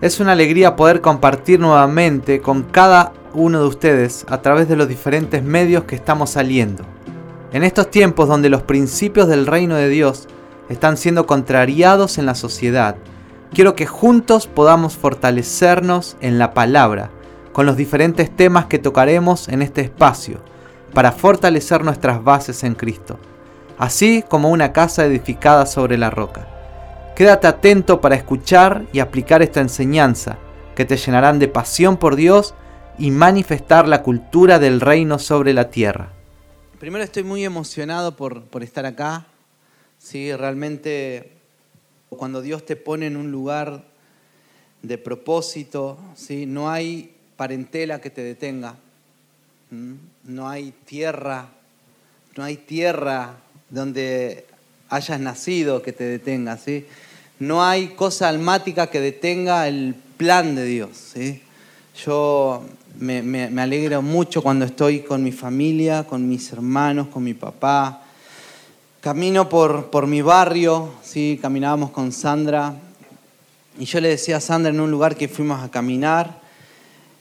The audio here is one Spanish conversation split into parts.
Es una alegría poder compartir nuevamente con cada uno de ustedes a través de los diferentes medios que estamos saliendo. En estos tiempos donde los principios del reino de Dios están siendo contrariados en la sociedad, quiero que juntos podamos fortalecernos en la palabra con los diferentes temas que tocaremos en este espacio para fortalecer nuestras bases en Cristo, así como una casa edificada sobre la roca. Quédate atento para escuchar y aplicar esta enseñanza, que te llenarán de pasión por Dios y manifestar la cultura del reino sobre la tierra. Primero estoy muy emocionado por, por estar acá. Sí, realmente cuando Dios te pone en un lugar de propósito, ¿sí? no hay parentela que te detenga, no hay tierra, no hay tierra donde hayas nacido que te detenga, ¿sí? No hay cosa almática que detenga el plan de Dios. Yo me, me, alegro mucho cuando estoy con mi familia, con mis hermanos, con mi papá. Camino por, por mi barrio, ¿sí? caminábamos con Sandra y yo le decía a Sandra en un lugar que fuimos a caminar,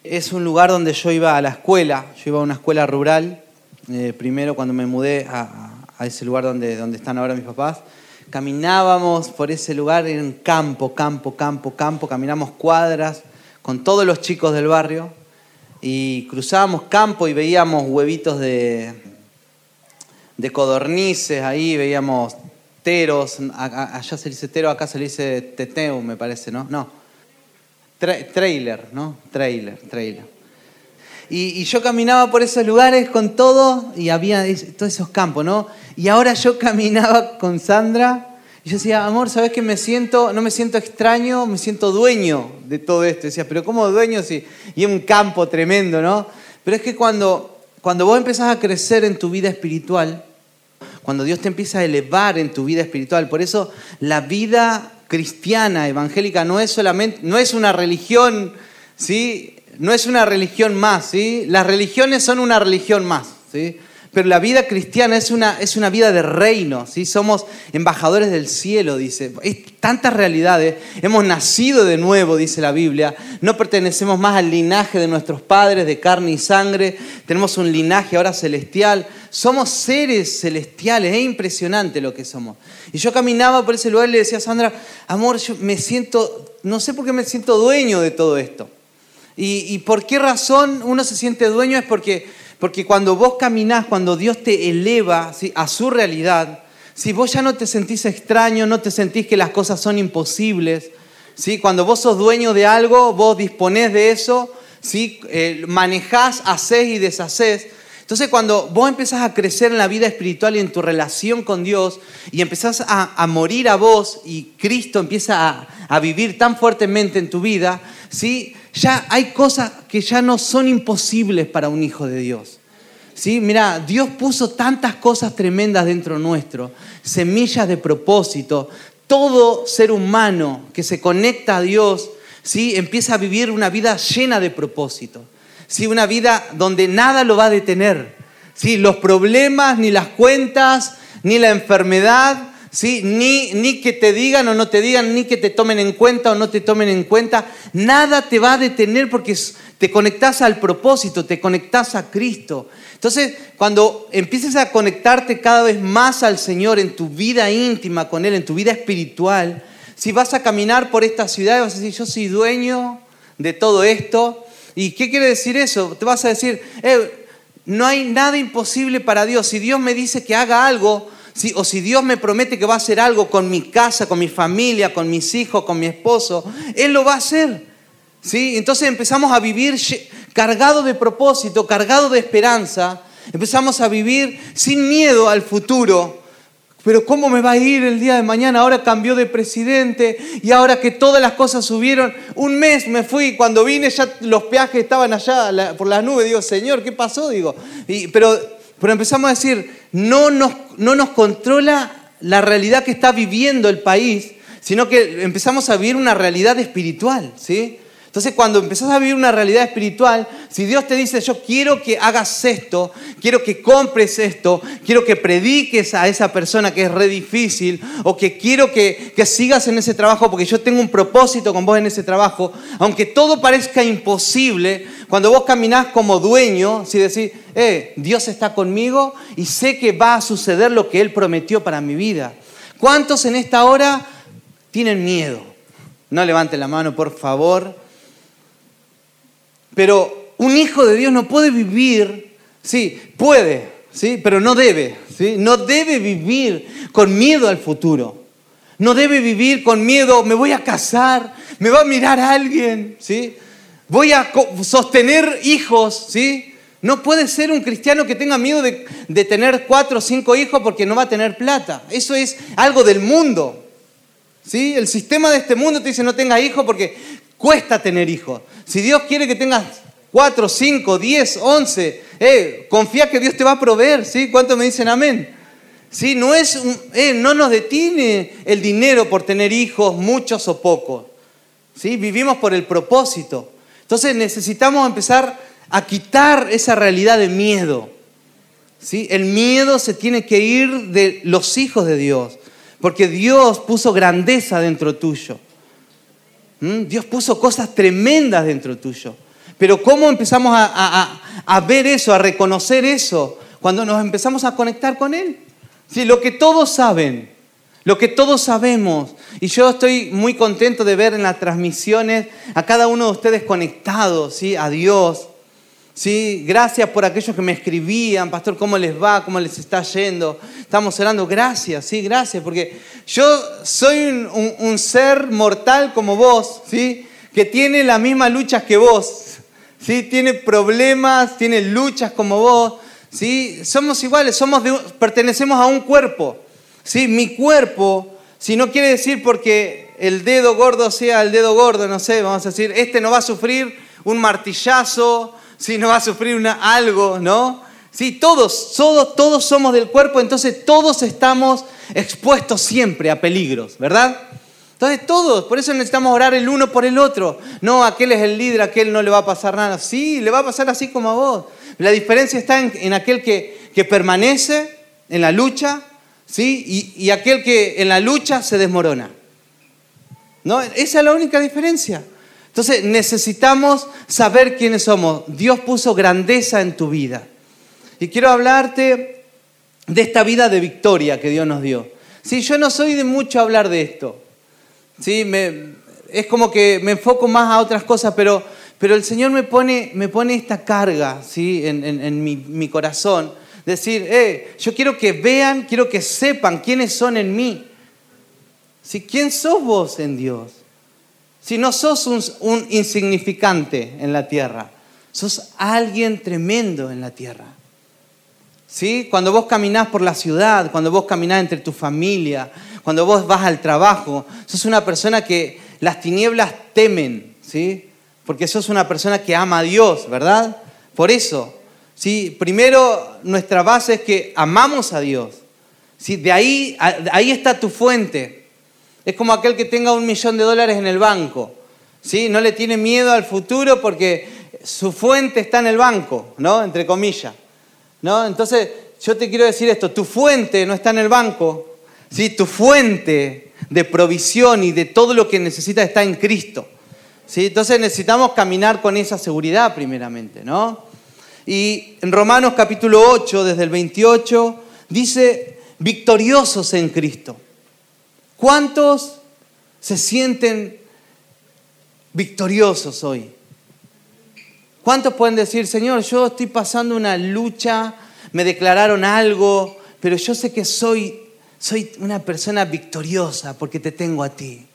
es un lugar donde yo iba a la escuela, yo iba a una escuela rural, eh, primero cuando me mudé a, a, ese lugar donde, donde están ahora mis papás, caminábamos por ese lugar en campo, campo, campo, campo, caminamos cuadras con todos los chicos del barrio y cruzábamos campo y veíamos huevitos de, de codornices ahí, veíamos teros, allá se dice tero, acá se dice teteu, me parece, ¿no? No, trailer, ¿no? Trailer, trailer. Y, yo caminaba por esos lugares con todo y había todos esos campos, ¿no? Y ahora yo caminaba con Sandra y yo decía, amor, ¿sabes qué me siento? No me siento extraño, me siento dueño de todo esto. Y decía, pero ¿cómo dueño si y un campo tremendo, ¿no? Pero es que cuando, cuando vos empezás a crecer en tu vida espiritual, cuando Dios te empieza a elevar en tu vida espiritual, por eso la vida cristiana, evangélica, no es solamente, no es una religión, ¿sí? No es una religión más, ¿sí? Las religiones son una religión más, ¿sí? Pero la vida cristiana es una, es una vida de reino, ¿sí? somos embajadores del cielo, dice. Es tantas realidades. Hemos nacido de nuevo, dice la Biblia. No pertenecemos más al linaje de nuestros padres de carne y sangre. Tenemos un linaje ahora celestial. Somos seres celestiales. Es impresionante lo que somos. Y yo caminaba por ese lugar y le decía a Sandra, amor, yo me siento, no sé por qué me siento dueño de todo esto. ¿Y, por qué razón uno se siente dueño? Es porque porque cuando vos caminás, cuando Dios te eleva a su realidad, si vos ya no te sentís extraño, no te sentís que las cosas son imposibles, ¿sí? cuando vos sos dueño de algo, vos disponés de eso, ¿sí? Eh, manejás, hacés y deshacés. Entonces cuando vos empezás a crecer en la vida espiritual y en tu relación con Dios y empezás a, morir a vos y Cristo empieza a, a, vivir tan fuertemente en tu vida, ¿sí? Ya hay cosas que ya no son imposibles para un hijo de Dios. ¿Sí? Mira, Dios puso tantas cosas tremendas dentro nuestro, semillas de propósito. Todo ser humano que se conecta a Dios, ¿sí? empieza a vivir una vida llena de propósito. ¿Sí? Una vida donde nada lo va a detener. ¿Sí? Los problemas, ni las cuentas, ni la enfermedad, ¿sí? Ni, ni que te digan o no te digan, ni que te tomen en cuenta o no te tomen en cuenta. Nada te va a detener porque te conectas al propósito, te conectas a Cristo. Entonces, cuando empieces a conectarte cada vez más al Señor en tu vida íntima con Él, en tu vida espiritual, si vas a caminar por esta ciudad y vas a decir, yo soy dueño de todo esto. ¿Y qué quiere decir eso? Te vas a decir, eh, no hay nada imposible para Dios. Si Dios me dice que haga algo, o si Dios me promete que va a hacer algo con mi casa, con mi familia, con mis hijos, con mi esposo, Él lo va a hacer. ¿sí? Entonces empezamos a vivir cargado de propósito, cargado de esperanza. Empezamos a vivir sin miedo al futuro. Pero ¿cómo me va a ir el día de mañana? Ahora cambió de presidente y ahora que todas las cosas subieron. Un mes me fui, cuando vine ya los peajes estaban allá por las nubes. Digo, Señor, ¿qué pasó? Digo, pero pero empezamos a decir, no nos, no nos controla la realidad que está viviendo el país, sino que empezamos a vivir una realidad espiritual, ¿sí? Entonces cuando empezás a vivir una realidad espiritual, si Dios te dice, yo quiero que hagas esto, quiero que compres esto, quiero que prediques a esa persona que es re difícil, o que quiero que, que sigas en ese trabajo porque yo tengo un propósito con vos en ese trabajo, aunque todo parezca imposible, cuando vos caminás como dueño, si decís, eh, Dios está conmigo y sé que va a suceder lo que Él prometió para mi vida. ¿Cuántos en esta hora tienen miedo? No levanten la mano, por favor. Pero un hijo de Dios no puede vivir, sí, puede, sí, pero no debe, sí, no debe vivir con miedo al futuro. No debe vivir con miedo, me voy a casar, me va a mirar alguien, ¿sí? Voy a sostener hijos, ¿sí? No puede ser un cristiano que tenga miedo de, de, tener cuatro o cinco hijos porque no va a tener plata. Eso es algo del mundo. ¿sí? El sistema de este mundo te dice no tengas hijos porque Cuesta tener hijos. Si Dios quiere que tengas cuatro, cinco, diez, once, eh, confía que Dios te va a proveer, ¿sí? ¿Cuántos me dicen amén? ¿Sí? No, es eh, no nos detiene el dinero por tener hijos, muchos o pocos. ¿Sí? Vivimos por el propósito. Entonces necesitamos empezar a quitar esa realidad de miedo. ¿Sí? El miedo se tiene que ir de los hijos de Dios, porque Dios puso grandeza dentro tuyo. ¿Mm? Dios puso cosas tremendas dentro tuyo. Pero ¿cómo empezamos a, ver eso, a reconocer eso? Cuando nos empezamos a conectar con Él. Sí, lo que todos saben, lo que todos sabemos. Y yo estoy muy contento de ver en las transmisiones a cada uno de ustedes conectados ¿sí? a Dios. ¿Sí? Gracias por aquellos que me escribían, pastor, ¿cómo les va? ¿Cómo les está yendo? Estamos orando, gracias, sí, gracias, porque yo soy un, ser mortal como vos, ¿sí? Que tiene las mismas luchas que vos, ¿sí? Tiene problemas, tiene luchas como vos, ¿sí? Somos iguales, somos pertenecemos a un cuerpo, ¿sí? Mi cuerpo, si no quiere decir porque el dedo gordo sea el dedo gordo, no sé, vamos a decir, este no va a sufrir un martillazo, si no va a sufrir una, algo, ¿no? Sí, todos, todos, todos somos del cuerpo, entonces todos estamos expuestos siempre a peligros, ¿verdad? Entonces todos, por eso necesitamos orar el uno por el otro. No, aquel es el líder, aquel no le va a pasar nada. Sí, le va a pasar así como a vos. La diferencia está en, aquel que, que, permanece en la lucha, ¿sí? Y, y aquel que en la lucha se desmorona. ¿No? Esa es la única diferencia. Entonces necesitamos saber quiénes somos. Dios puso grandeza en tu vida. Y quiero hablarte de esta vida de victoria que Dios nos dio. Sí, yo no soy de mucho hablar de esto. Sí, me, es como que me enfoco más a otras cosas, pero, pero el Señor me pone, me pone esta carga ¿sí? en, mi, mi, corazón. Decir, eh, yo quiero que vean, quiero que sepan quiénes son en mí. ¿Sí? ¿Quién sos vos en Dios? Si no sos un, insignificante en la tierra, sos alguien tremendo en la tierra. ¿Sí? Cuando vos caminás por la ciudad, cuando vos caminás entre tu familia, cuando vos vas al trabajo, sos una persona que las tinieblas temen, ¿sí? Porque sos una persona que ama a Dios, ¿verdad? Por eso, ¿sí? Primero nuestra base es que amamos a Dios. ¿sí? De ahí, ahí está tu fuente. Es como aquel que tenga un millón de dólares en el banco. ¿sí? No le tiene miedo al futuro porque su fuente está en el banco, ¿no? Entre comillas. ¿no? Entonces, yo te quiero decir esto, tu fuente no está en el banco, ¿sí? tu fuente de provisión y de todo lo que necesitas está en Cristo. ¿sí? Entonces necesitamos caminar con esa seguridad primeramente. ¿no? Y en Romanos capítulo 8, desde el 28, dice, victoriosos en Cristo. ¿Cuántos se sienten victoriosos hoy? ¿Cuántos pueden decir, Señor, yo estoy pasando una lucha, me declararon algo, pero yo sé que soy, soy una persona victoriosa porque te tengo a ti?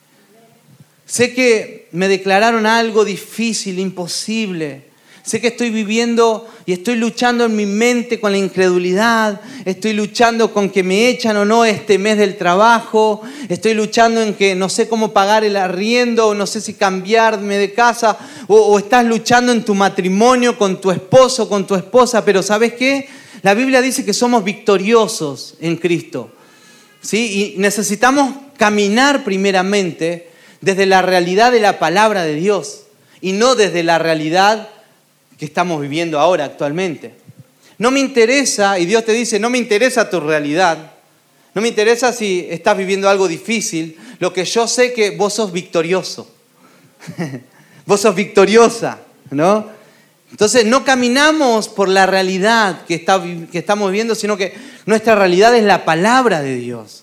Sé que me declararon algo difícil, imposible, Sé que estoy viviendo y estoy luchando en mi mente con la incredulidad, estoy luchando con que me echan o no este mes del trabajo, estoy luchando en que no sé cómo pagar el arriendo, o no sé si cambiarme de casa, o, estás luchando en tu matrimonio con tu esposo, con tu esposa, pero ¿sabes qué? La Biblia dice que somos victoriosos en Cristo. ¿sí? Y necesitamos caminar primeramente desde la realidad de la palabra de Dios y no desde la realidad que estamos viviendo ahora actualmente. No me interesa, y Dios te dice, no me interesa tu realidad, no me interesa si estás viviendo algo difícil, lo que yo sé que vos sos victorioso, vos sos victoriosa, ¿no? Entonces no caminamos por la realidad que, está, que estamos viviendo, sino que nuestra realidad es la palabra de Dios.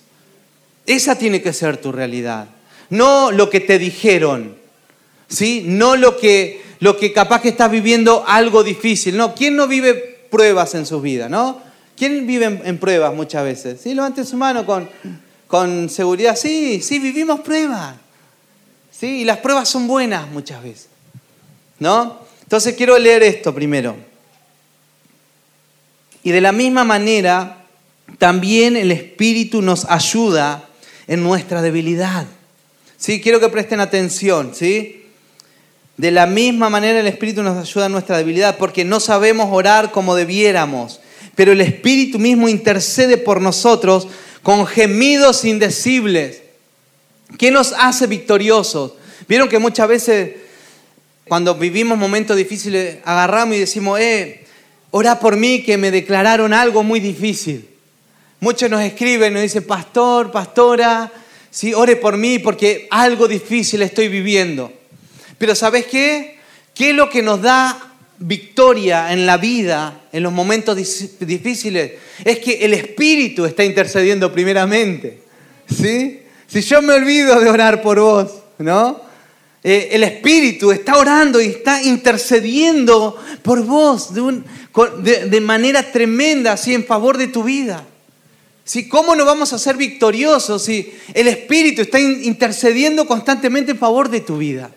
Esa tiene que ser tu realidad, no lo que te dijeron, ¿sí? No lo que, lo que capaz que estás viviendo algo difícil, no. ¿Quién no vive pruebas en su vida, no? ¿Quién vive en, pruebas muchas veces? ¿Sí? Levante su mano con, con seguridad. Sí, sí, vivimos pruebas. ¿Sí? Y las pruebas son buenas muchas veces. ¿No? Entonces quiero leer esto primero. Y de la misma manera, también el Espíritu nos ayuda en nuestra debilidad. ¿Sí? Quiero que presten atención, ¿sí? De la misma manera el Espíritu nos ayuda en nuestra debilidad, porque no sabemos orar como debiéramos pero el Espíritu mismo intercede por nosotros con gemidos indecibles. ¿Qué nos hace victoriosos? Vieron que muchas veces cuando vivimos momentos difíciles agarramos y decimos, eh, ora por mí que me declararon algo muy difícil. Muchos nos escriben, nos dicen, pastor, pastora, sí, ore por mí porque algo difícil estoy viviendo. Pero ¿sabes qué? ¿Qué es lo que nos da victoria en la vida, en los momentos difíciles, es que el Espíritu está intercediendo primeramente. ¿Sí? Si yo me olvido de orar por vos, ¿no? Eh, el Espíritu está orando y está intercediendo por vos de, manera tremenda, así en favor de tu vida. ¿Sí? ¿Cómo no vamos a ser victoriosos si el Espíritu está intercediendo constantemente en favor de tu vida?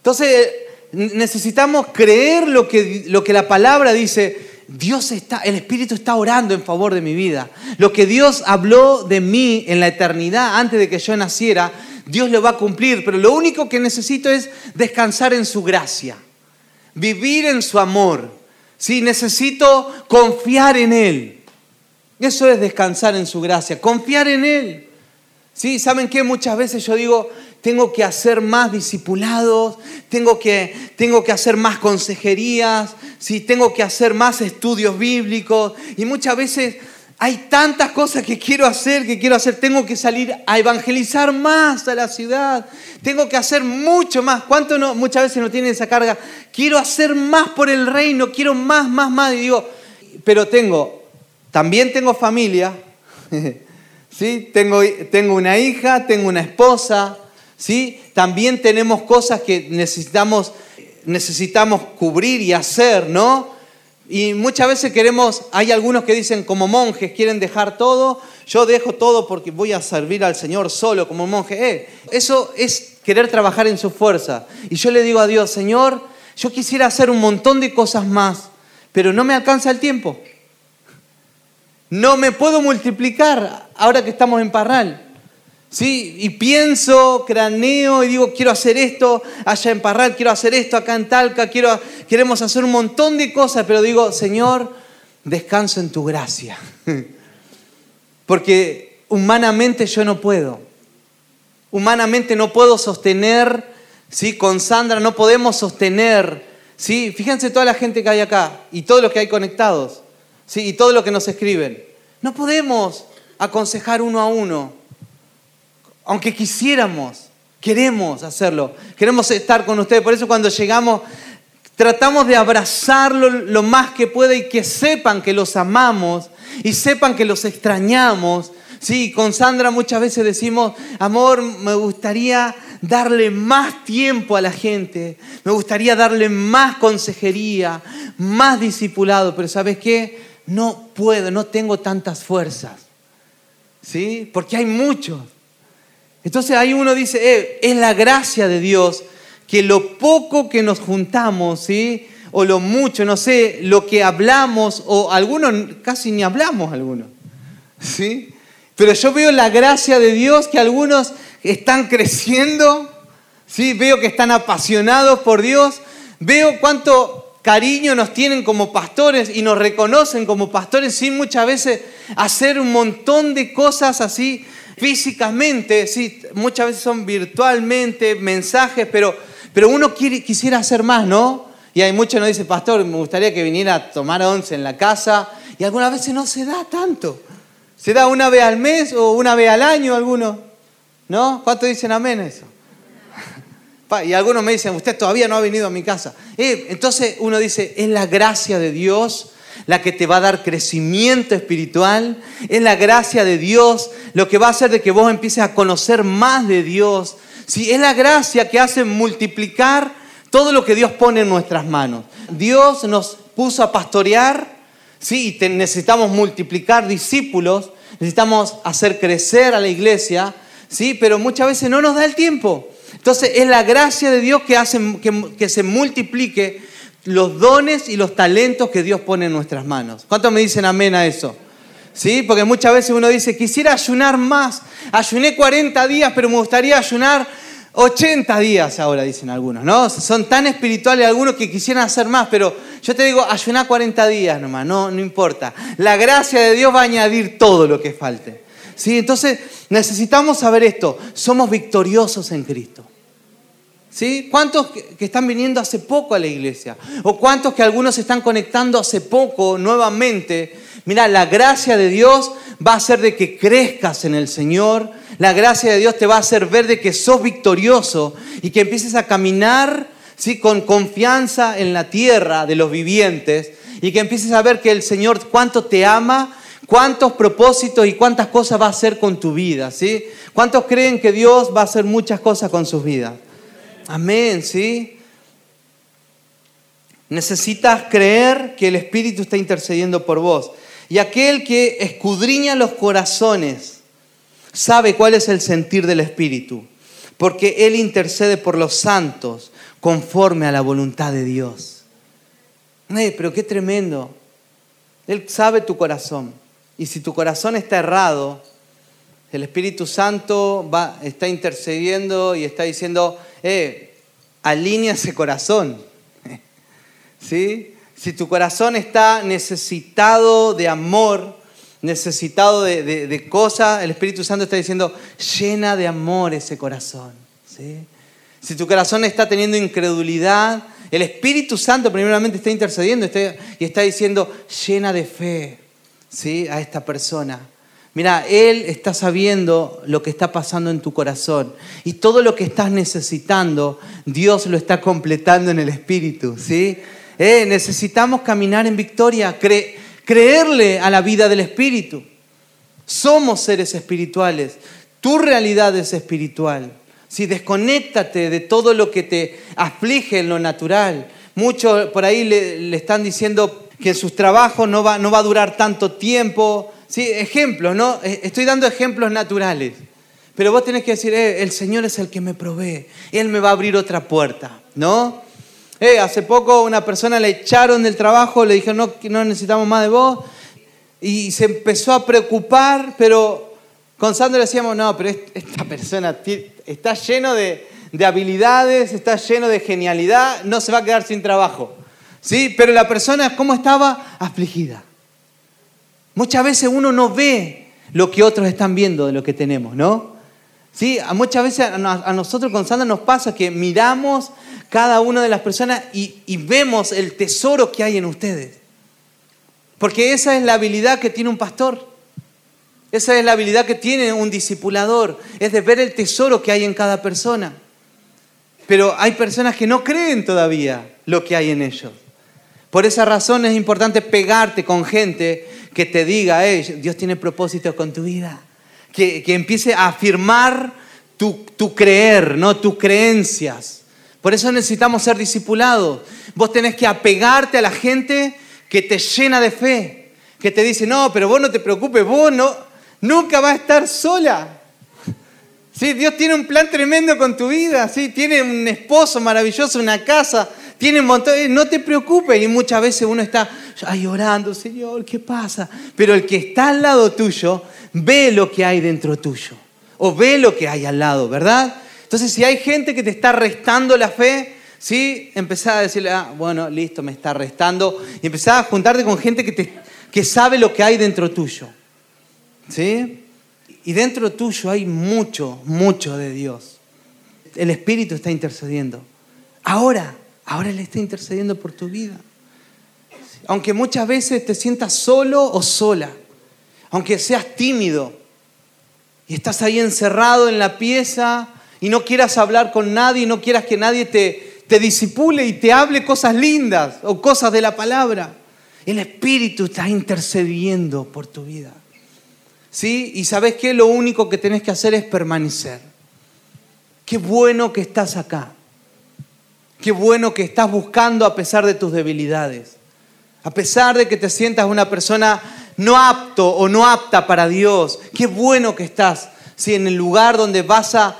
Entonces, necesitamos creer lo que, lo que la palabra dice. Dios está, el Espíritu está orando en favor de mi vida. Lo que Dios habló de mí en la eternidad antes de que yo naciera, Dios lo va a cumplir. Pero lo único que necesito es descansar en su gracia, vivir en su amor. ¿sí? Necesito confiar en Él. Eso es descansar en su gracia, confiar en Él. ¿Sí? ¿Saben qué? Muchas veces yo digo, tengo que hacer más discipulados, tengo que, tengo que hacer más consejerías, ¿sí? tengo que hacer más estudios bíblicos. Y muchas veces hay tantas cosas que quiero hacer, que quiero hacer. Tengo que salir a evangelizar más a la ciudad. Tengo que hacer mucho más. ¿Cuánto no, muchas veces no tiene esa carga? Quiero hacer más por el reino, quiero más, más, más. Y digo, pero tengo, también tengo familia. ¿Sí? Tengo, tengo una hija, tengo una esposa, ¿sí? También tenemos cosas que necesitamos, necesitamos cubrir y hacer, ¿no? Y muchas veces queremos, hay algunos que dicen como monjes, quieren dejar todo, yo dejo todo porque voy a servir al Señor solo como monje. Eh, eso es querer trabajar en su fuerza. Y yo le digo a Dios, Señor, yo quisiera hacer un montón de cosas más, pero no me alcanza el tiempo. No me puedo multiplicar ahora que estamos en Parral. ¿Sí? Y pienso, craneo y digo, quiero hacer esto allá en Parral, quiero hacer esto acá en Talca, quiero, queremos hacer un montón de cosas, pero digo, Señor, descanso en tu gracia. Porque humanamente yo no puedo. Humanamente no puedo sostener, ¿sí? Con Sandra no podemos sostener, ¿sí? Fíjense toda la gente que hay acá y todos los que hay conectados, ¿sí? Y todo lo que nos escriben. No podemos aconsejar uno a uno aunque quisiéramos, queremos hacerlo, queremos estar con ustedes. Por eso cuando llegamos tratamos de abrazarlo lo más que pueda y que sepan que los amamos y sepan que los extrañamos. Sí, con Sandra muchas veces decimos, amor, me gustaría darle más tiempo a la gente, me gustaría darle más consejería, más discipulado, pero ¿sabes qué? No puedo, no tengo tantas fuerzas. ¿Sí? Porque hay muchos. Entonces ahí uno dice, eh, es la gracia de Dios que lo poco que nos juntamos, ¿sí? o lo mucho, no sé, lo que hablamos, o algunos casi ni hablamos algunos, ¿sí? Pero yo veo la gracia de Dios que algunos están creciendo, ¿sí? Veo que están apasionados por Dios, veo cuánto cariño nos tienen como pastores y nos reconocen como pastores sin muchas veces hacer un montón de cosas así físicamente, sí, muchas veces son virtualmente mensajes, pero, Pero uno quiere, quisiera hacer más, ¿no? Y hay muchos que nos dicen, pastor, me gustaría que viniera a tomar once en la casa. Y algunas veces no se da tanto. Se da una vez al mes o una vez al año algunos. ¿No? ¿Cuántos dicen amén eso? Y algunos me dicen, usted todavía no ha venido a mi casa. Eh, entonces uno dice, es la gracia de Dios la que te va a dar crecimiento espiritual. Es la gracia de Dios lo que va a hacer de que vos empieces a conocer más de Dios. Sí, es la gracia que hace multiplicar todo lo que Dios pone en nuestras manos. Dios nos puso a pastorear, sí, y necesitamos multiplicar discípulos, necesitamos hacer crecer a la iglesia, sí, pero muchas veces no nos da el tiempo. Entonces es la gracia de Dios que hace que, se multiplique los dones y los talentos que Dios pone en nuestras manos. ¿Cuántos me dicen amén a eso? ¿Sí? Porque muchas veces uno dice, quisiera ayunar más. Ayuné 40 días, pero me gustaría ayunar 80 días ahora, dicen algunos, ¿no? Son tan espirituales algunos que quisieran hacer más, pero yo te digo, ayunar 40 días nomás, no, no importa. La gracia de Dios va a añadir todo lo que falte. ¿Sí? Entonces necesitamos saber esto, somos victoriosos en Cristo. ¿Cuántos que están viniendo hace poco a la iglesia? ¿O cuántos que algunos se están conectando hace poco nuevamente? Mira, la gracia de Dios va a hacer de que crezcas en el Señor. La gracia de Dios te va a hacer ver de que sos victorioso y que empieces a caminar ¿sí? con confianza en la tierra de los vivientes y que empieces a ver que el Señor cuánto te ama cuántos propósitos y cuántas cosas va a hacer con tu vida, ¿sí? ¿Cuántos creen que Dios va a hacer muchas cosas con sus vidas? Amén, ¿sí? Necesitas creer que el Espíritu está intercediendo por vos. Y aquel que escudriña los corazones sabe cuál es el sentir del Espíritu, porque Él intercede por los santos conforme a la voluntad de Dios. Eh, pero qué tremendo. Él sabe tu corazón. Y si tu corazón está errado, el Espíritu Santo está intercediendo y está diciendo, eh, alinea ese corazón. ¿Sí? Si tu corazón está necesitado de amor, necesitado de, cosas, el Espíritu Santo está diciendo, llena de amor ese corazón. ¿Sí? Si tu corazón está teniendo incredulidad, el Espíritu Santo primeramente está intercediendo y está diciendo, llena de fe. ¿sí? a esta persona. Mira, Él está sabiendo lo que está pasando en tu corazón y todo lo que estás necesitando, Dios lo está completando en el Espíritu. ¿sí? Eh, necesitamos caminar en victoria, creerle a la vida del Espíritu. Somos seres espirituales, tu realidad es espiritual. Si desconéctate de todo lo que te aflige en lo natural. Muchos por ahí le, le están diciendo que sus trabajos no va, no va a durar tanto tiempo. Sí, ejemplos, ¿no? Eh, estoy dando ejemplos naturales. Pero vos tenés que decir, eh, el Señor es el que me provee, Él me va a abrir otra puerta, ¿no? Eh, hace poco una persona le echaron del trabajo, le dijeron, no, no necesitamos más de vos, y se empezó a preocupar, pero con Sandro le decíamos, no, pero esta persona está lleno de, de habilidades, está lleno de genialidad, no se va a quedar sin trabajo. ¿Sí? Pero la persona, ¿cómo estaba? Afligida. Muchas veces uno no ve lo que otros están viendo de lo que tenemos, ¿no? ¿Sí? Muchas veces a nosotros con Sandra nos pasa que miramos cada una de las personas y, vemos el tesoro que hay en ustedes. Porque esa es la habilidad que tiene un pastor. Esa es la habilidad que tiene un discipulador. Es de ver el tesoro que hay en cada persona. Pero hay personas que no creen todavía lo que hay en ellos. Por esa razón es importante pegarte con gente que te diga, Dios tiene propósitos con tu vida. Que, empiece a afirmar tu, tu, creer, ¿no? tus creencias. Por eso necesitamos ser discipulados. Vos tenés que apegarte a la gente que te llena de fe, que te dice, no, pero vos no te preocupes, vos no, nunca vas a estar sola. Sí, Dios tiene un plan tremendo con tu vida, ¿sí? tiene un esposo maravilloso, una casa, tiene un montón, no te preocupes. Y muchas veces uno está ahí orando, Señor, ¿qué pasa? Pero el que está al lado tuyo ve lo que hay dentro tuyo. O ve lo que hay al lado, ¿verdad? Entonces, si hay gente que te está restando la fe, ¿sí? Empezá a decirle, ah, bueno, listo, me está restando. Y empezá a juntarte con gente que, te, que sabe lo que hay dentro tuyo. ¿Sí? Y dentro tuyo hay mucho, mucho de Dios. El Espíritu está intercediendo. ahora, ahora Él está intercediendo por tu vida. Aunque muchas veces te sientas solo o sola, aunque seas tímido y estás ahí encerrado en la pieza y no quieras hablar con nadie y no quieras que nadie te, te disipule y te hable cosas lindas o cosas de la palabra. El Espíritu está intercediendo por tu vida. ¿Sí? Y sabes qué? Lo único que tenés que hacer es permanecer. Qué bueno que estás acá. Qué bueno que estás buscando a pesar de tus debilidades. A pesar de que te sientas una persona no apto o no apta para Dios. Qué bueno que estás ¿sí? en el lugar donde vas a,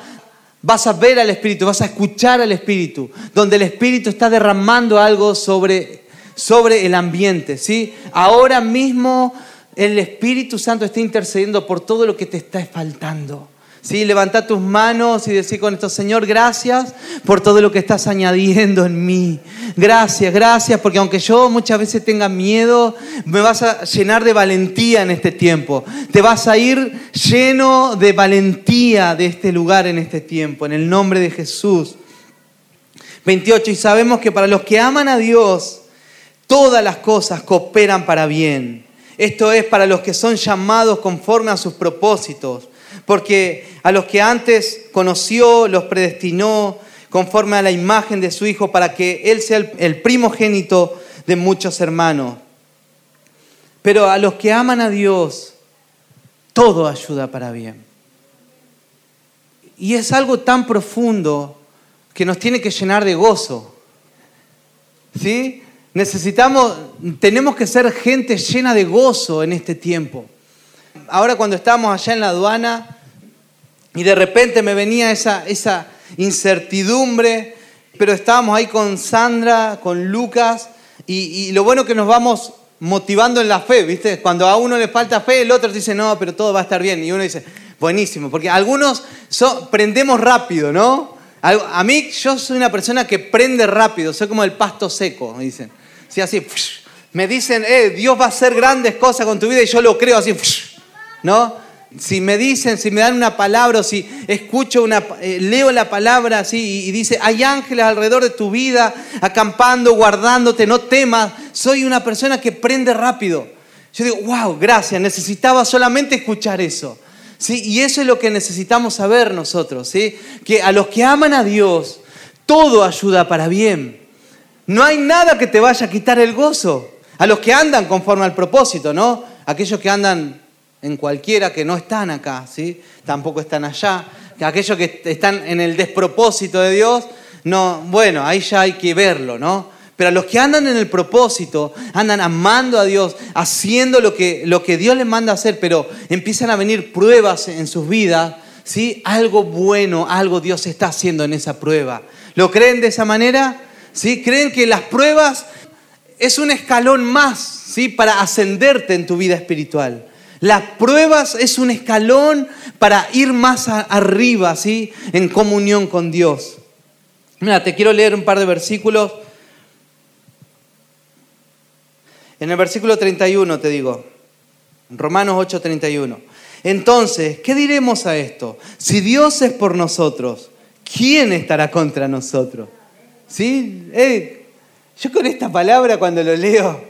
vas a ver al Espíritu, vas a escuchar al Espíritu, donde el Espíritu está derramando algo sobre, sobre el ambiente. ¿sí? Ahora mismo el Espíritu Santo está intercediendo por todo lo que te está faltando. ¿Sí? Levanta tus manos y decir con esto, Señor, gracias por todo lo que estás añadiendo en mí. Gracias, gracias, porque aunque yo muchas veces tenga miedo, me vas a llenar de valentía en este tiempo. Te vas a ir lleno de valentía de este lugar en este tiempo, en el nombre de Jesús. 28. Y sabemos que para los que aman a Dios, todas las cosas cooperan para bien. Esto es para los que son llamados conforme a sus propósitos porque a los que antes conoció los predestinó conforme a la imagen de su Hijo para que Él sea el, primogénito de muchos hermanos. Pero a los que aman a Dios, todo ayuda para bien. Y es algo tan profundo que nos tiene que llenar de gozo. ¿Sí? Necesitamos, tenemos que ser gente llena de gozo en este tiempo. Ahora cuando estábamos allá en la aduana y de repente me venía esa, esa incertidumbre, pero estábamos ahí con Sandra, con Lucas, y, lo bueno que nos vamos motivando en la fe, ¿viste? Cuando a uno le falta fe, el otro dice, no, pero todo va a estar bien. Y uno dice, buenísimo, porque algunos prendemos rápido, ¿no? A, mí, yo soy una persona que prende rápido, soy como el pasto seco, me dicen. Sí, así, me dicen, eh, Dios va a hacer grandes cosas con tu vida y yo lo creo así, ¿no? Si me dicen, si me dan una palabra o si escucho una, eh, leo la palabra así y, dice, hay ángeles alrededor de tu vida, acampando, guardándote, no temas, soy una persona que prende rápido. Yo digo, wow, gracias, necesitaba solamente escuchar eso. ¿Sí? Y eso es lo que necesitamos saber nosotros, ¿sí? que a los que aman a Dios, todo ayuda para bien. No hay nada que te vaya a quitar el gozo. A los que andan conforme al propósito, ¿no? Aquellos que andan en cualquiera que no están acá, ¿sí? tampoco están allá. Aquellos que están en el despropósito de Dios, no, bueno, ahí ya hay que verlo, ¿no? Pero a los que andan en el propósito, andan amando a Dios, haciendo lo que, lo que Dios les manda hacer, pero empiezan a venir pruebas en sus vidas, ¿sí? Algo bueno, algo Dios está haciendo en esa prueba. ¿Lo creen de esa manera? ¿Sí? ¿Creen que las pruebas es un escalón más, ¿sí? Para ascenderte en tu vida espiritual. Las pruebas es un escalón para ir más arriba, ¿sí? En comunión con Dios. Mira, te quiero leer un par de versículos. En el versículo 31 te digo, Romanos 8:31. Entonces, ¿qué diremos a esto? Si Dios es por nosotros, ¿quién estará contra nosotros? ¿Sí? yo con esta palabra cuando lo leo,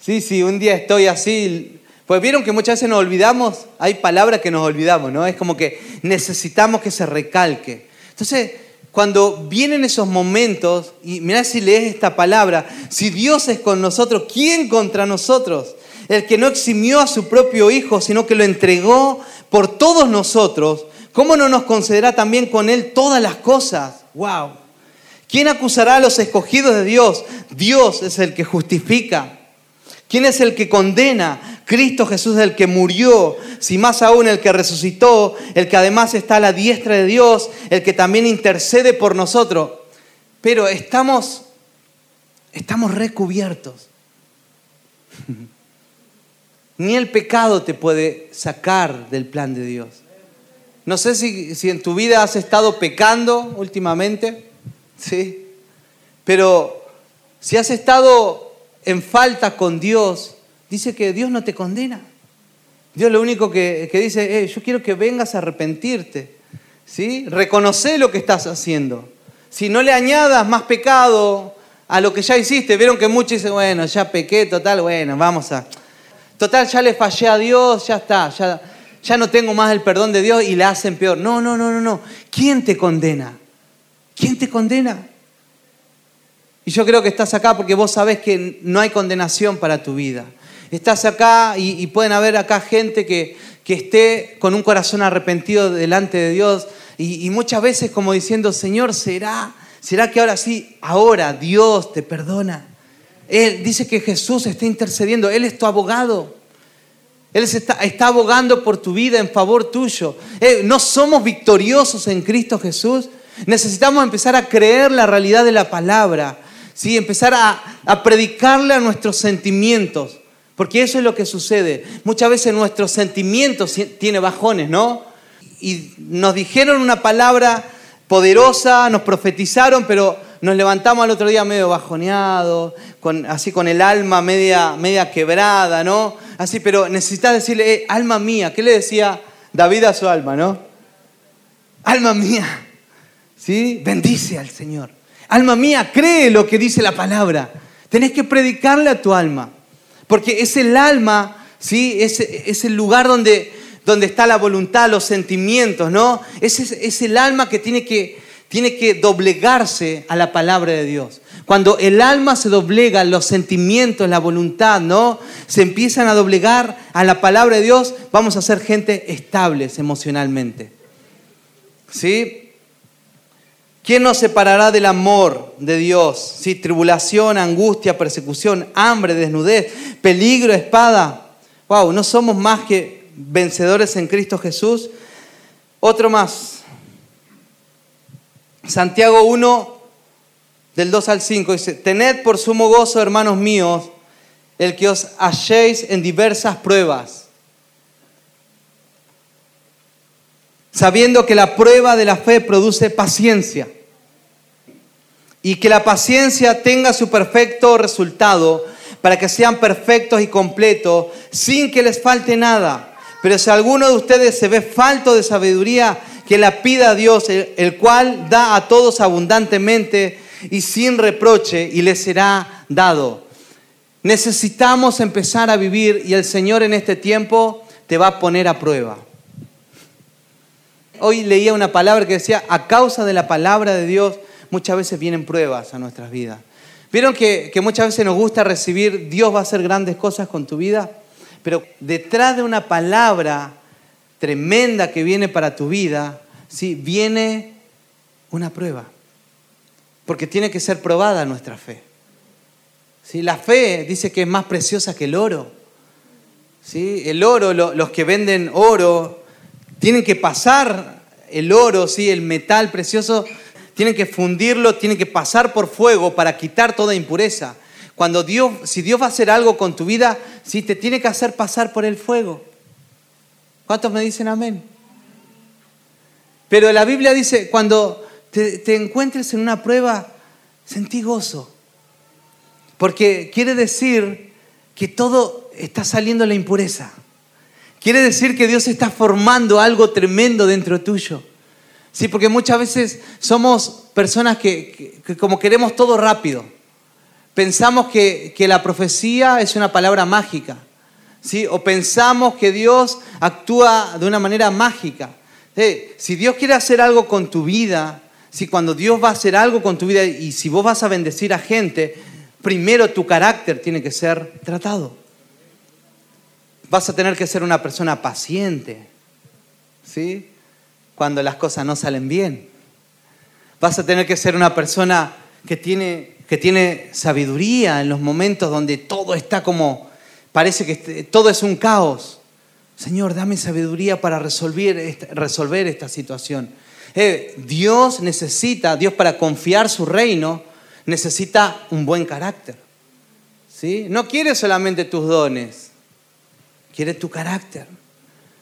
sí, sí, un día estoy así, pues vieron que muchas veces nos olvidamos, hay palabras que nos olvidamos, ¿no? Es como que necesitamos que se recalque. Entonces, cuando vienen esos momentos, y mirá si lees esta palabra, si Dios es con nosotros, ¿quién contra nosotros? El que no eximió a su propio Hijo, sino que lo entregó por todos nosotros, ¿cómo no nos concederá también con Él todas las cosas? ¡Wow! ¿Quién acusará a los escogidos de Dios? Dios es el que justifica. ¿Quién es el que condena? Cristo Jesús es el que murió, si más aún el que resucitó, el que además está a la diestra de Dios, el que también intercede por nosotros. Pero estamos, estamos recubiertos. Ni el pecado te puede sacar del plan de Dios. No sé si, si en tu vida has estado pecando últimamente, ¿sí? Pero si has estado en falta con Dios, dice que Dios no te condena. Dios lo único que, dice, yo quiero que vengas a arrepentirte. ¿sí? Reconoce lo que estás haciendo. Si no le añadas más pecado a lo que ya hiciste, vieron que muchos dicen, bueno, ya pequé, total, bueno, vamos a... Total, ya le fallé a Dios, ya está, ya, ya no tengo más el perdón de Dios y le hacen peor. No, no, no, no, no. ¿Quién te condena? ¿Quién te condena? Y yo creo que estás acá porque vos sabés que no hay condenación para tu vida. Estás acá y, pueden haber acá gente que, que, esté con un corazón arrepentido delante de Dios y, y muchas veces como diciendo, Señor, ¿será? ¿Será que ahora sí, ahora Dios te perdona? Él dice que Jesús está intercediendo, Él es tu abogado. Él está, está abogando por tu vida en favor tuyo. Eh, no somos victoriosos en Cristo Jesús. Necesitamos empezar a creer la realidad de la palabra. ¿Sí? Empezar a, predicarle a nuestros sentimientos. Porque eso es lo que sucede. Muchas veces nuestros sentimientos tienen bajones, ¿no? Y nos dijeron una palabra poderosa, nos profetizaron, pero nos levantamos al otro día medio bajoneados, así con el alma media, media quebrada, ¿no? Así, pero necesitas decirle, eh, alma mía, ¿qué le decía David a su alma, no? Alma mía, ¿sí? Bendice al Señor. Alma mía, cree lo que dice la palabra. Tenés que predicarle a tu alma, porque es el alma, ¿sí? Es, es el lugar donde donde está la voluntad, los sentimientos, ¿no? Es, es, el alma que tiene, que tiene que doblegarse a la palabra de Dios. Cuando el alma se doblega, los sentimientos, la voluntad, ¿no? Se empiezan a doblegar a la palabra de Dios, vamos a ser gente estables emocionalmente. ¿Sí? ¿Quién nos separará del amor de Dios? ¿Sí? Tribulación, angustia, persecución, hambre, desnudez, peligro, espada. Wow, no somos más que vencedores en Cristo Jesús. Otro más. Santiago 1, del 2 al 5, dice, tened por sumo gozo, hermanos míos, el que os halléis en diversas pruebas, sabiendo que la prueba de la fe produce paciencia y que la paciencia tenga su perfecto resultado para que sean perfectos y completos sin que les falte nada. Pero si alguno de ustedes se ve falto de sabiduría, que la pida a Dios, el cual da a todos abundantemente y sin reproche, y le será dado. Necesitamos empezar a vivir y el Señor en este tiempo te va a poner a prueba. Hoy leía una palabra que decía, a causa de la palabra de Dios, muchas veces vienen pruebas a nuestras vidas. ¿Vieron que, que muchas veces nos gusta recibir, Dios va a hacer grandes cosas con tu vida? Pero detrás de una palabra tremenda que viene para tu vida, ¿sí? viene una prueba. Porque tiene que ser probada nuestra fe. ¿Sí? La fe dice que es más preciosa que el oro. ¿Sí? El oro, los que venden oro, tienen que pasar el oro, ¿sí? el metal precioso, tienen que fundirlo, tienen que pasar por fuego para quitar toda impureza. Cuando Dios, si Dios va a hacer algo con tu vida, si te tiene que hacer pasar por el fuego. ¿Cuántos me dicen amén? Pero la Biblia dice, cuando te, encuentres en una prueba, sentí gozo. Porque quiere decir que todo está saliendo la impureza. Quiere decir que Dios está formando algo tremendo dentro tuyo. Sí, porque muchas veces somos personas que, que como queremos todo rápido pensamos que, la profecía es una palabra mágica, ¿sí? o pensamos que Dios actúa de una manera mágica. Si Dios quiere hacer algo con tu vida, si cuando Dios va a hacer algo con tu vida y si vos vas a bendecir a gente, primero tu carácter tiene que ser tratado. Vas a tener que ser una persona paciente, ¿sí? Cuando las cosas no salen bien. Vas a tener que ser una persona que tiene que tiene sabiduría en los momentos donde todo está como, parece que este, todo es un caos. Señor, dame sabiduría para resolver, resolver esta situación. Eh, Dios necesita, Dios para confiar su reino, necesita un buen carácter. ¿sí? No quiere solamente tus dones, quiere tu carácter.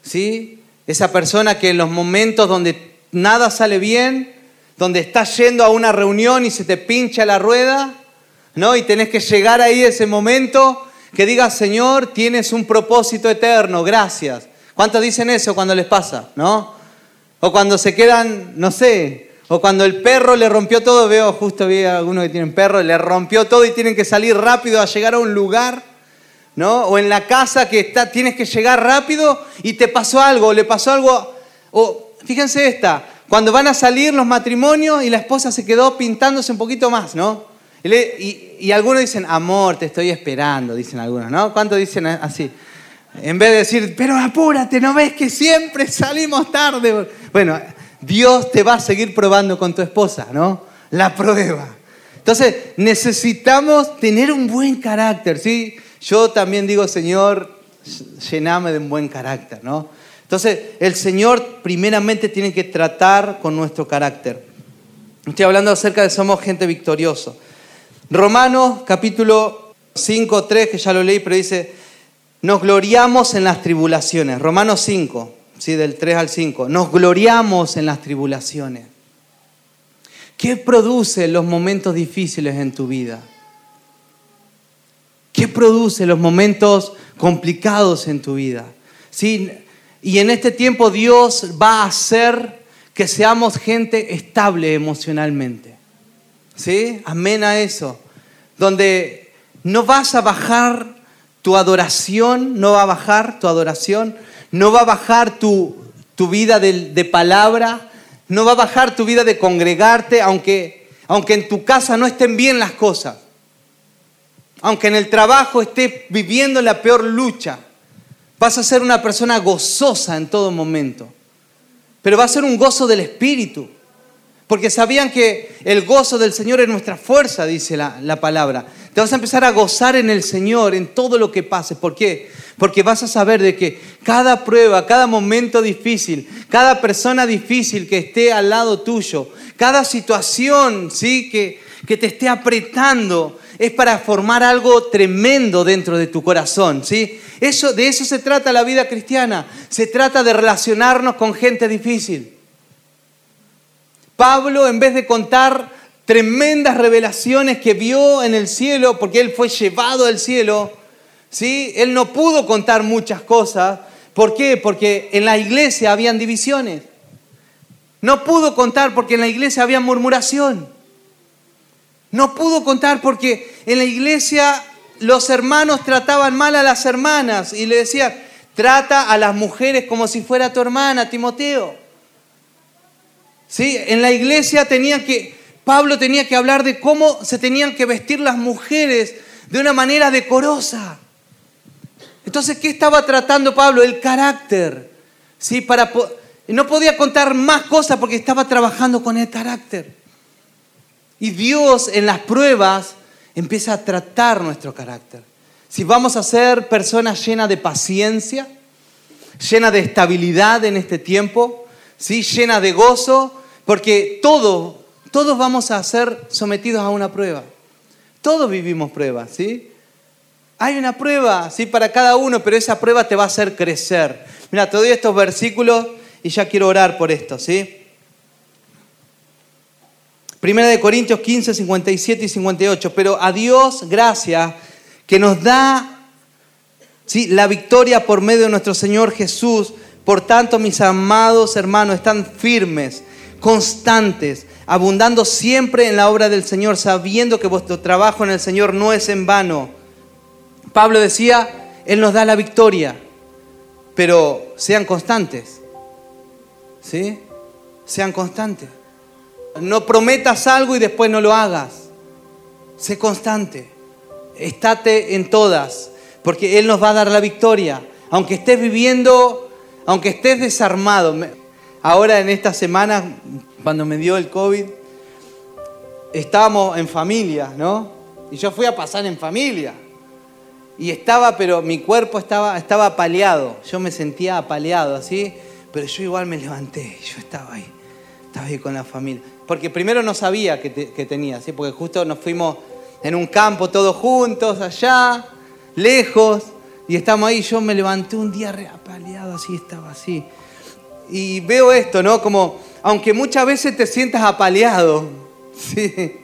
¿sí? Esa persona que en los momentos donde nada sale bien, donde estás yendo a una reunión y se te pincha la rueda, ¿no? Y tenés que llegar ahí ese momento que digas, Señor, tienes un propósito eterno, gracias. ¿Cuántos dicen eso cuando les pasa, no? O cuando se quedan, no sé, O cuando el perro le rompió todo, veo, justo vi a algunos que tienen perro, le rompió todo y tienen que salir rápido a llegar a un lugar, ¿no? O en la casa que está, tienes que llegar rápido y te pasó algo, le pasó algo. O fíjense esta, cuando van a salir los matrimonios y la esposa se quedó pintándose un poquito más, ¿no? Y, y algunos dicen, amor, te estoy esperando, dicen algunos, ¿no? ¿Cuántos dicen así? En vez de decir, pero apúrate, ¿no ves que siempre salimos tarde? Bueno, Dios te va a seguir probando con tu esposa, ¿no? La prueba. Entonces, necesitamos tener un buen carácter, ¿sí? Yo también digo, Señor, llename de un buen carácter, ¿no? Entonces, el Señor primeramente tiene que tratar con nuestro carácter. Estoy hablando acerca de somos gente victoriosa. Romanos capítulo 5, 3, que ya lo leí, pero dice, nos gloriamos en las tribulaciones. Romanos 5, ¿sí? del 3 al 5. Nos gloriamos en las tribulaciones. ¿Qué produce los momentos difíciles en tu vida? ¿Qué produce los momentos complicados en tu vida? ¿Sí? Y en este tiempo Dios va a hacer que seamos gente estable emocionalmente. ¿Sí? Amén a eso. Donde no vas a bajar tu adoración, no va a bajar tu adoración, no va a bajar tu, vida de, palabra, no va a bajar tu vida de congregarte, aunque, aunque en tu casa no estén bien las cosas, aunque en el trabajo estés viviendo la peor lucha. Vas a ser una persona gozosa en todo momento, pero va a ser un gozo del Espíritu. Porque sabían que el gozo del Señor es nuestra fuerza, dice la, la, palabra. Te vas a empezar a gozar en el Señor, en todo lo que pase. ¿Por qué? Porque vas a saber de que cada prueba, cada momento difícil, cada persona difícil que esté al lado tuyo, cada situación ¿sí? que, que te esté apretando, es para formar algo tremendo dentro de tu corazón. ¿sí? Eso, de eso se trata la vida cristiana. Se trata de relacionarnos con gente difícil. Pablo, en vez de contar tremendas revelaciones que vio en el cielo, porque él fue llevado al cielo, ¿sí? él no pudo contar muchas cosas. ¿Por qué? Porque en la iglesia habían divisiones. No pudo contar porque en la iglesia había murmuración. No pudo contar porque en la iglesia los hermanos trataban mal a las hermanas y le decían, trata a las mujeres como si fuera tu hermana, Timoteo. ¿Sí? En la iglesia tenía que, Pablo tenía que hablar de cómo se tenían que vestir las mujeres de una manera decorosa. Entonces, ¿qué estaba tratando Pablo? El carácter. ¿Sí? Para, no podía contar más cosas porque estaba trabajando con el carácter. Y Dios en las pruebas empieza a tratar nuestro carácter. Si vamos a ser personas llenas de paciencia, llenas de estabilidad en este tiempo, ¿sí? llena de gozo, porque todo, todos vamos a ser sometidos a una prueba. Todos vivimos pruebas, ¿sí? Hay una prueba, ¿sí? Para cada uno, pero esa prueba te va a hacer crecer. Mira, te doy estos versículos y ya quiero orar por esto, ¿sí? Primera de Corintios 15, 57 y 58. Pero a Dios gracias que nos da ¿sí? la victoria por medio de nuestro Señor Jesús por tanto, mis amados hermanos, están firmes, constantes, abundando siempre en la obra del Señor, sabiendo que vuestro trabajo en el Señor no es en vano. Pablo decía, Él nos da la victoria, pero sean constantes. ¿Sí? Sean constantes. No prometas algo y después no lo hagas. Sé constante. Estate en todas, porque Él nos va a dar la victoria. Aunque estés viviendo aunque estés desarmado, ahora en esta semana, cuando me dio el COVID, estábamos en familia, ¿no? Y yo fui a pasar en familia. Y estaba, pero mi cuerpo estaba, estaba apaleado. Yo me sentía apaleado, así. Pero yo igual me levanté. Yo estaba ahí. Estaba ahí con la familia. Porque primero no sabía que, tenía, ¿sí? Porque justo nos fuimos en un campo todos juntos, allá, lejos. Y estamos ahí, yo me levanté un día reapaleado, así estaba así. Y veo esto, ¿no? Como, aunque muchas veces te sientas apaleado, ¿sí?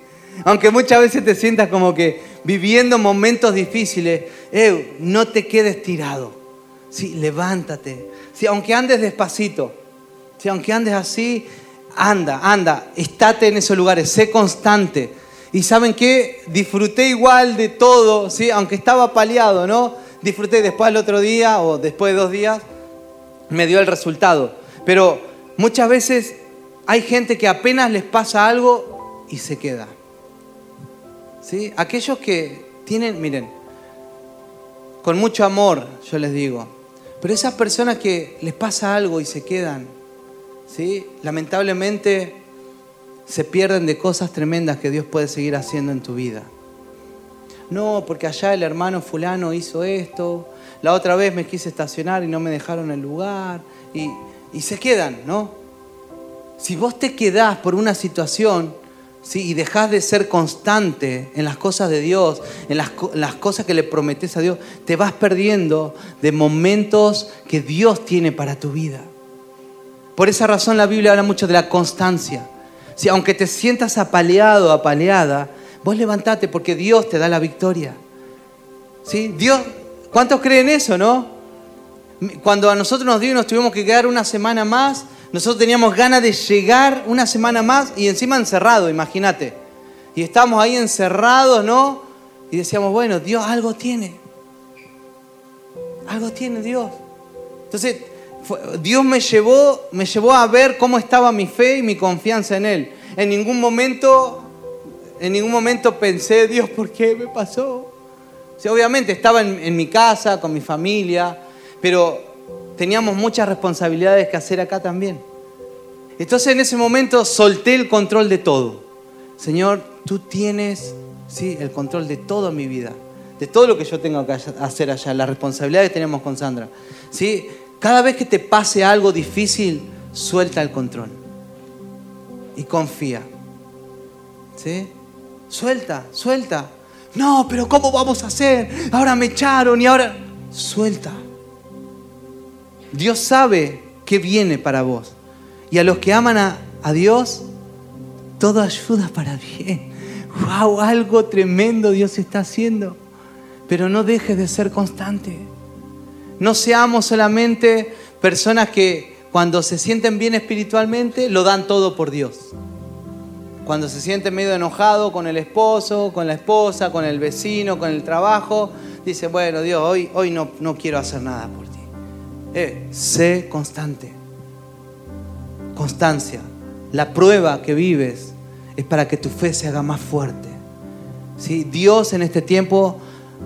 Aunque muchas veces te sientas como que viviendo momentos difíciles, no te quedes tirado. Sí, levántate. Sí, aunque andes despacito, sí, aunque andes así, anda, anda, estate en esos lugares, sé constante. Y saben qué, disfruté igual de todo, ¿sí? aunque estaba paliado, ¿no? Disfruté después al otro día o después de dos días, me dio el resultado. Pero muchas veces hay gente que apenas les pasa algo y se queda. ¿Sí? Aquellos que tienen, miren, con mucho amor, yo les digo, pero esas personas que les pasa algo y se quedan, lamentablemente se pierden de cosas tremendas que Dios puede seguir haciendo en tu vida. No, porque allá el hermano fulano hizo esto, la otra vez me quise estacionar y no me dejaron el lugar, y, se quedan, ¿no? Si vos te quedás por una situación, y dejás de ser constante en las cosas de Dios, en las, las, cosas que le prometes a Dios, te vas perdiendo de momentos que Dios tiene para tu vida. Por esa razón la Biblia habla mucho de la constancia. Si aunque te sientas apaleado, apaleada, vos levantate porque Dios te da la victoria. ¿Sí? Dios, ¿cuántos creen eso, no? Cuando a nosotros nos dio y nos tuvimos que quedar una semana más, nosotros teníamos ganas de llegar una semana más y encima encerrado, imagínate. Y estábamos ahí encerrados, ¿no? Y decíamos, bueno, Dios algo tiene. Algo tiene Dios. Entonces, Dios me llevó, me llevó a ver cómo estaba mi fe y mi confianza en Él. En ningún momento, en ningún momento pensé, Dios, ¿por qué me pasó? obviamente estaba en, en mi casa, con mi familia, pero teníamos muchas responsabilidades que hacer acá también. Entonces en ese momento solté el control de todo. Señor, tú tienes ¿sí? el control de toda mi vida, de todo lo que yo tengo que hacer allá, la responsabilidad que tenemos con Sandra. ¿sí? Cada vez que te pase algo difícil, suelta el control y confía. ¿Sí? Suelta, suelta. No, pero ¿cómo vamos a hacer? Ahora me echaron y ahora... Suelta. Dios sabe qué viene para vos. Y a los que aman a, Dios, todo ayuda para bien. ¡Wow! Algo tremendo Dios está haciendo. Pero no dejes de ser constante. No seamos solamente personas que cuando se sienten bien espiritualmente lo dan todo por Dios. Cuando se sienten medio enojado con el esposo, con la esposa, con el vecino, con el trabajo, dice, bueno Dios, hoy, hoy no, no quiero hacer nada por ti. Eh, sé constante. Constancia. La prueba que vives es para que tu fe se haga más fuerte. ¿Sí? Dios en este tiempo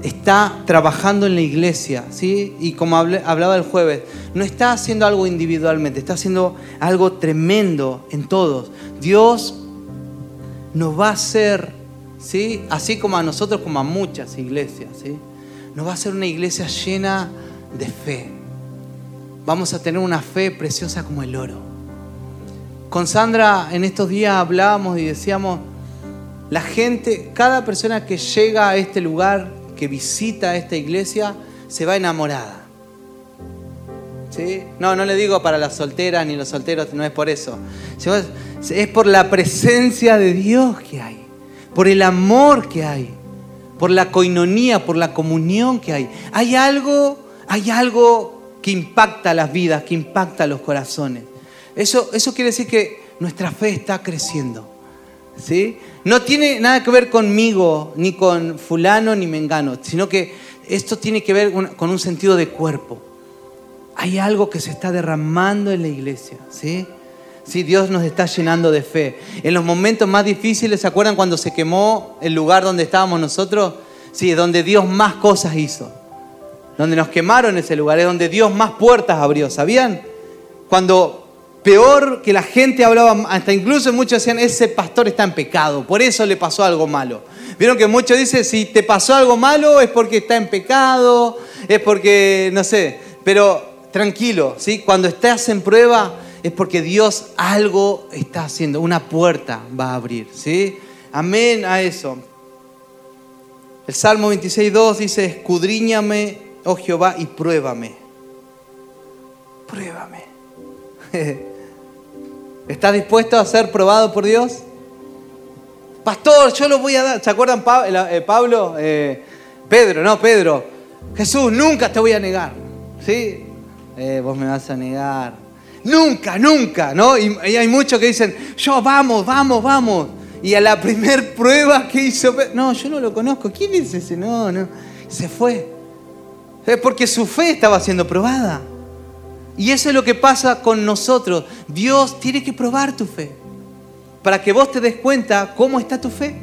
está trabajando en la iglesia, ¿sí? Y como hablaba el jueves, no está haciendo algo individualmente, está haciendo algo tremendo en todos. Dios nos va a hacer, ¿sí? Así como a nosotros, como a muchas iglesias, ¿sí? Nos va a hacer una iglesia llena de fe vamos a tener una fe preciosa como el oro. Con Sandra en estos días hablábamos y decíamos, la gente, cada persona que llega a este lugar, que visita esta iglesia, se va enamorada. ¿Sí? No, no le digo para las solteras ni los solteros, no es por eso. Es por la presencia de Dios que hay, por el amor que hay, por la coinonía, por la comunión que hay. Hay algo, hay algo que impacta las vidas, que impacta los corazones. Eso, eso quiere decir que nuestra fe está creciendo. ¿Sí? No tiene nada que ver conmigo, ni con fulano, ni mengano, sino que esto tiene que ver con un sentido de cuerpo. Hay algo que se está derramando en la iglesia. ¿sí? Sí, Dios nos está llenando de fe. En los momentos más difíciles, ¿se acuerdan cuando se quemó el lugar donde estábamos nosotros? Sí, donde Dios más cosas hizo donde nos quemaron ese lugar, es donde Dios más puertas abrió, ¿sabían? Cuando peor que la gente hablaba, hasta incluso muchos decían, ese pastor está en pecado, por eso le pasó algo malo. Vieron que muchos dicen, si te pasó algo malo es porque está en pecado, es porque, no sé, pero tranquilo, ¿sí? Cuando estás en prueba es porque Dios algo está haciendo, una puerta va a abrir, ¿sí? Amén a eso. El Salmo 26.2 dice, escudriñame oh Jehová, y pruébame. Pruébame. ¿Estás dispuesto a ser probado por Dios? Pastor, yo lo voy a dar. ¿Se acuerdan eh, Pablo? Eh, Pedro, no, Pedro. Jesús, nunca te voy a negar. ¿Sí? Eh, vos me vas a negar. nunca, nunca, ¿no? Y, hay muchos que dicen, yo vamos, vamos, vamos. Y a la primer prueba que hizo, no, yo no lo conozco, ¿quién es ese? No, no, se fue. Es porque su fe estaba siendo probada. Y eso es lo que pasa con nosotros. Dios tiene que probar tu fe. Para que vos te des cuenta cómo está tu fe.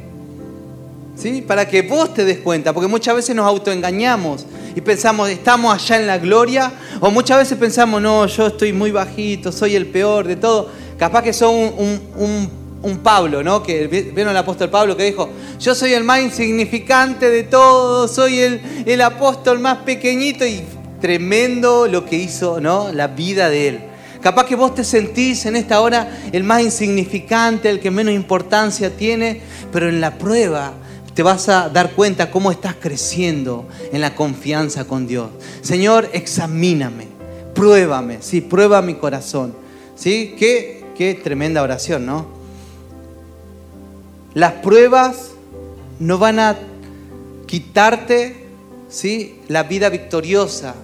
¿Sí? Para que vos te des cuenta. Porque muchas veces nos autoengañamos y pensamos, estamos allá en la gloria. O muchas veces pensamos, no, yo estoy muy bajito, soy el peor de todo. Capaz que soy un, Pablo, ¿no? Que vieron el apóstol Pablo que dijo, yo soy el más insignificante de todos, soy el, el apóstol más pequeñito y tremendo lo que hizo, ¿no? La vida de él. Capaz que vos te sentís en esta hora el más insignificante, el que menos importancia tiene, pero en la prueba te vas a dar cuenta cómo estás creciendo en la confianza con Dios. Señor, examíname, pruébame, sí, prueba mi corazón. ¿Sí? Qué, qué tremenda oración, ¿no? Las pruebas no van a quitarte ¿sí? la vida victoriosa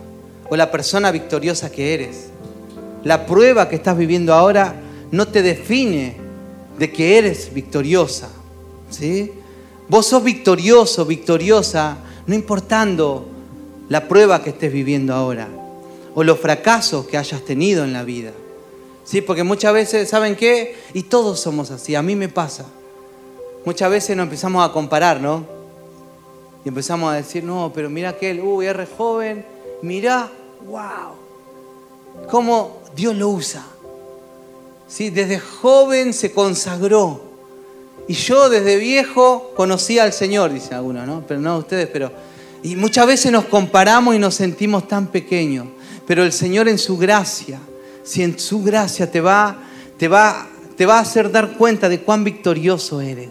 o la persona victoriosa que eres. La prueba que estás viviendo ahora no te define de que eres victoriosa. ¿sí? Vos sos victorioso, victoriosa, no importando la prueba que estés viviendo ahora o los fracasos que hayas tenido en la vida. ¿Sí? Porque muchas veces, ¿saben qué? Y todos somos así, a mí me pasa. Muchas veces nos empezamos a comparar, ¿no? Y empezamos a decir, no, pero mira aquel, uy, es re joven, mira, wow, cómo Dios lo usa. ¿Sí? Desde joven se consagró. Y yo desde viejo conocí al Señor, dicen algunos, ¿no? Pero no ustedes, pero... Y muchas veces nos comparamos y nos sentimos tan pequeños. Pero el Señor en su gracia, si en su gracia te va, te va, te va a hacer dar cuenta de cuán victorioso eres.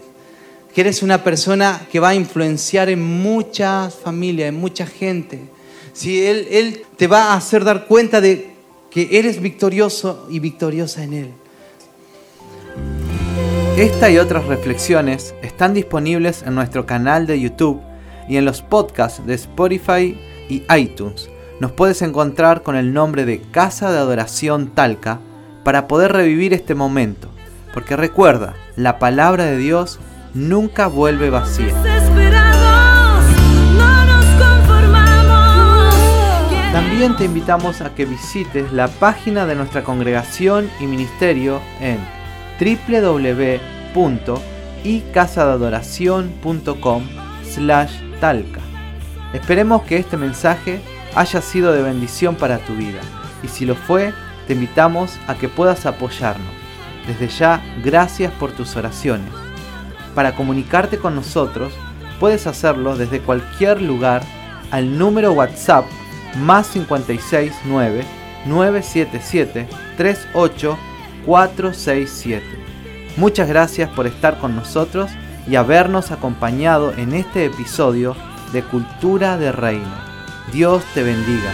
Que eres una persona que va a influenciar en muchas familias, en mucha gente. Si él, él te va a hacer dar cuenta de que eres victorioso y victoriosa en Él. Esta y otras reflexiones están disponibles en nuestro canal de YouTube y en los podcasts de Spotify y iTunes. Nos puedes encontrar con el nombre de Casa de Adoración Talca para poder revivir este momento. Porque recuerda, la palabra de Dios nunca vuelve vacía. También te invitamos a que visites la página de nuestra congregación y ministerio en www.icasadeadoración.com slash talca. Esperemos que este mensaje haya sido de bendición para tu vida y si lo fue, te invitamos a que puedas apoyarnos. Desde ya, gracias por tus oraciones. Para comunicarte con nosotros, puedes hacerlo desde cualquier lugar al número WhatsApp más 56 9 977 38 467. Muchas gracias por estar con nosotros y habernos acompañado en este episodio de Cultura de Reino. Dios te bendiga.